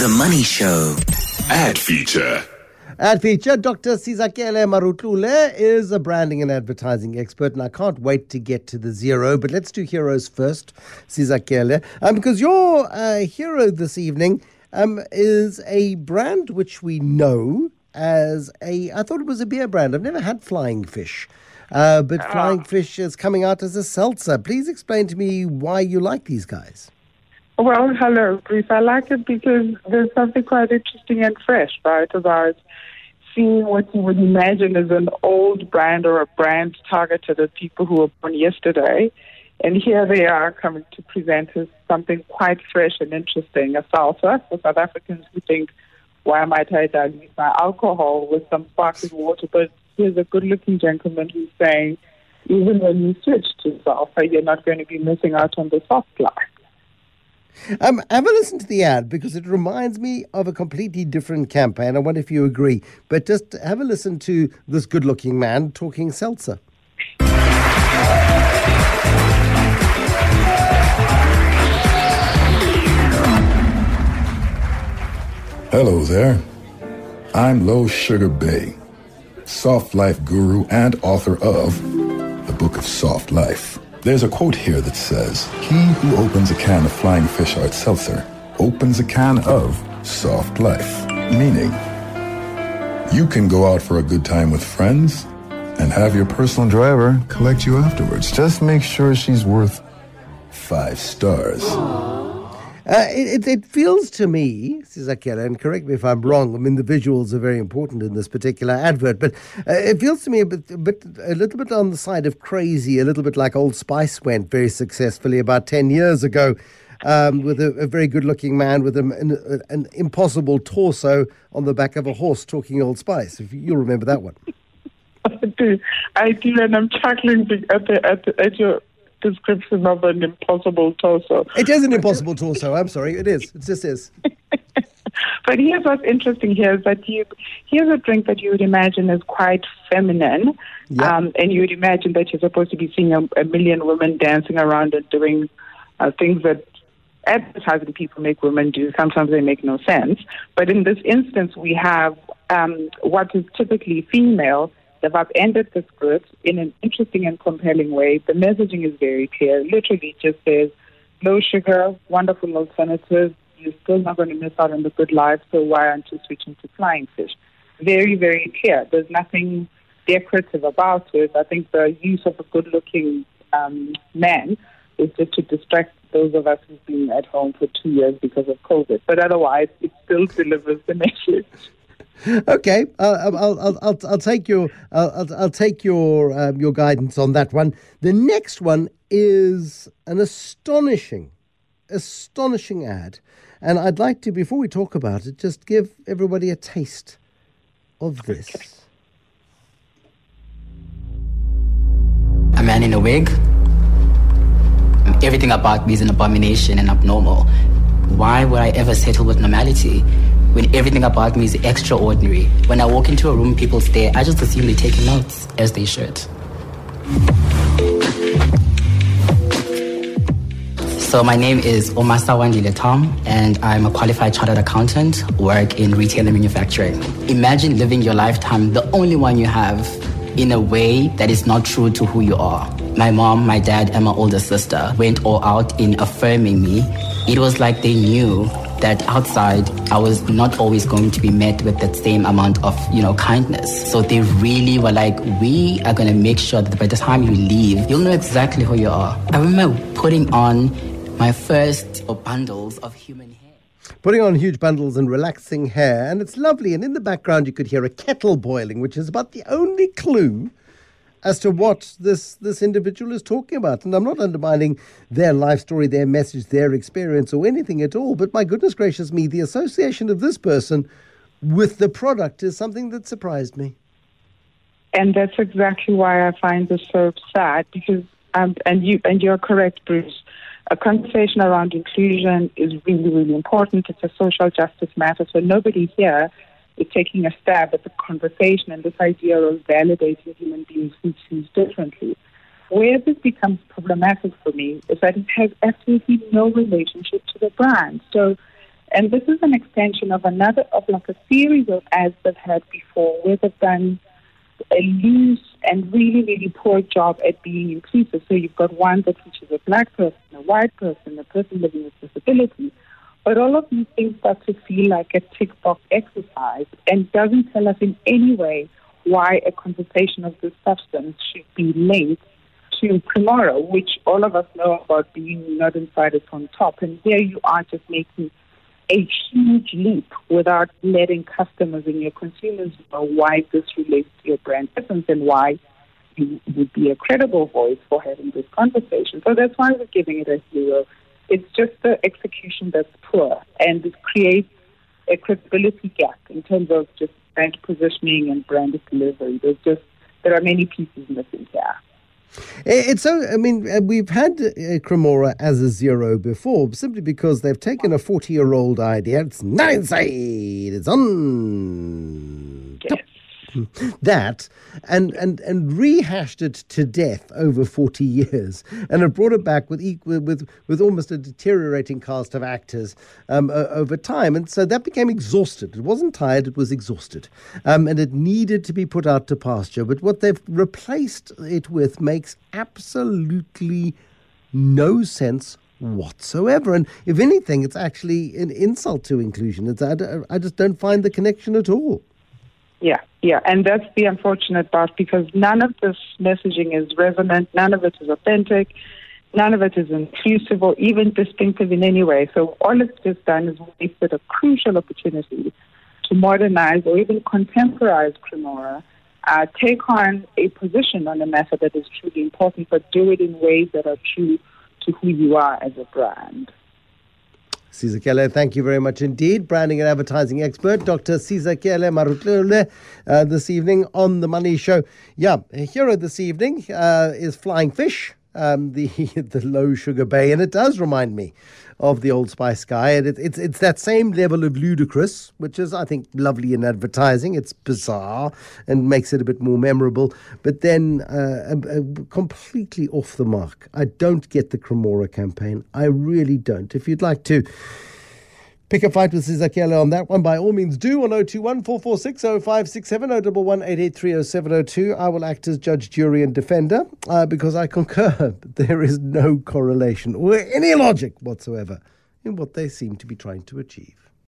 The Money Show. Ad feature. Ad feature, Dr. Sizakele Marutlule is a branding and advertising expert, and I can't wait to get to the zero. But let's do heroes first, Sizakele, um, because your uh, hero this evening um, is a brand which we know as a. I thought it was a beer brand. I've never had Flying Fish, uh, but Flying Fish is coming out as a seltzer. Please explain to me why you like these guys. Well, hello, Bruce. I like it because there's something quite interesting and fresh, right, about seeing what you would imagine as an old brand or a brand targeted at people who were born yesterday. And here they are coming to present as something quite fresh and interesting, a seltzer for South Africans who think, why might I dilute my alcohol with some sparkling water? But here's a good looking gentleman who's saying, even when you switch to seltzer, you're not going to be missing out on the soft life. Um, have a listen to the ad because it reminds me of a completely different campaign. I wonder if you agree. But just have a listen to this good looking man talking seltzer. Hello there. I'm Low Sugar Bay, soft life guru and author of The Book of Soft Life. There's a quote here that says, He who opens a can of Flying Fish Hard Seltzer opens a can of soft life. Meaning, you can go out for a good time with friends and have your personal driver collect you afterwards. Just make sure she's worth five stars. Uh, it, it, it feels to me, says Sizakele, and correct me if I'm wrong. I mean, the visuals are very important in this particular advert, but uh, it feels to me a bit, a bit, a little bit on the side of crazy, a little bit like Old Spice went very successfully about ten years ago, um, with a, a, very good-looking man with an, an, an, impossible torso on the back of a horse talking Old Spice. If you'll remember that one. I do, I do, and I'm chuckling at the, at, the, at your description of an impossible torso. It is an impossible torso. I'm sorry. It is. It just is. but here's what's interesting here is that you here's a drink that you would imagine is quite feminine. Um, and you would imagine that you're supposed to be seeing a, a million women dancing around and doing uh, things that advertising people make women do. Sometimes they make no sense. But in this instance, we have um, what is typically female They've upended the script in an interesting and compelling way. The messaging is very clear. Literally just says, low sugar, wonderful alternative. You're still not going to miss out on the good life, so why aren't you switching to flying fish? Very, very clear. There's nothing decorative about it. I think the use of a good looking um, man is just to distract those of us who've been at home for two years because of COVID. But otherwise, it still delivers the message. Okay, I'll, I'll, I'll, I'll, take your I'll, I'll take your um, your guidance on that one. The next one is an astonishing, astonishing ad, and I'd like to before we talk about it, just give everybody a taste of this. A man in a wig. Everything about me is an abomination and abnormal. Why would I ever settle with normality? When everything about me is extraordinary. When I walk into a room, people stare. I just assume they're taking notes, as they should. So my name is Omasa Wandile Tom, and I'm a qualified chartered accountant, work in retail and manufacturing. Imagine living your lifetime, the only one you have, in a way that is not true to who you are. My mom, my dad, and my older sister went all out in affirming me. It was like they knew that outside I was not always going to be met with that same amount of, you know, kindness. So they really were like, we are going to make sure that by the time you leave, you'll know exactly who you are. I remember putting on my first bundles of human hair. Putting on huge bundles and relaxing hair, and it's lovely. And in the background, you could hear a kettle boiling, which is about the only clue as to what this this individual is talking about. And I'm not undermining their life story, their message, their experience, or anything at all. But my goodness gracious me, the association of this person with the product is something that surprised me. And that's exactly why I find this so sad because um, and you and you're correct, Bruce. A conversation around inclusion is really, really important. It's a social justice matter. So nobody here taking a stab at the conversation and this idea of validating human beings who choose differently. Where this becomes problematic for me is that it has absolutely no relationship to the brand. So And this is an extension of another, of like a series of ads they've had before where they've done a loose and really, really poor job at being inclusive. So you've got one that features a black person, a white person, a person living with disability. But all of these things start to feel like a tick box exercise and doesn't tell us in any way why a conversation of this substance should be linked to Cremora, which all of us know about being not inside it's on top. And here you are just making a huge leap without letting customers and your consumers know why this relates to your brand essence and why you would be a credible voice for having this conversation. So that's why we're giving it a zero. It's just the execution that's poor and it creates a credibility gap in terms of just brand positioning and brand delivery. There's just there are many pieces missing here. It's so, I mean, uh, we've had uh, Cremora as a zero before simply because they've taken a 40 year old idea. It's not inside, it's on. That and, and, and rehashed it to death over 40 years and have brought it back with, equal, with, with almost a deteriorating cast of actors um, uh, over time. And so that became exhausted. It wasn't tired, it was exhausted. Um, and it needed to be put out to pasture. But what they've replaced it with makes absolutely no sense whatsoever. And if anything, it's actually an insult to inclusion. I, I just don't find the connection at all. Yeah, yeah, and that's the unfortunate part because none of this messaging is resonant, none of it is authentic, none of it is inclusive or even distinctive in any way. So all it's just done is wasted a crucial opportunity to modernize or even contemporize Cremora, uh, take on a position on a matter that is truly important, but do it in ways that are true to who you are as a brand. Sizakele, thank you very much indeed. Branding and advertising expert, Dr. Sizakele Marutlule, uh, this evening on The Money Show. Yeah, hero this evening uh, is Flying Fish, um, the, the low sugar bay, and it does remind me of the Old Spice guy. And it, it's it's that same level of ludicrous, which is, I think, lovely in advertising. It's bizarre and makes it a bit more memorable, but then uh, completely off the mark. I don't get the Cremora campaign. I really don't. If you'd like to Pick a fight with Sizakele on that one. By all means, do on 021 446 0567 011 883 I will act as judge, jury, and defender uh, because I concur there is no correlation or any logic whatsoever in what they seem to be trying to achieve.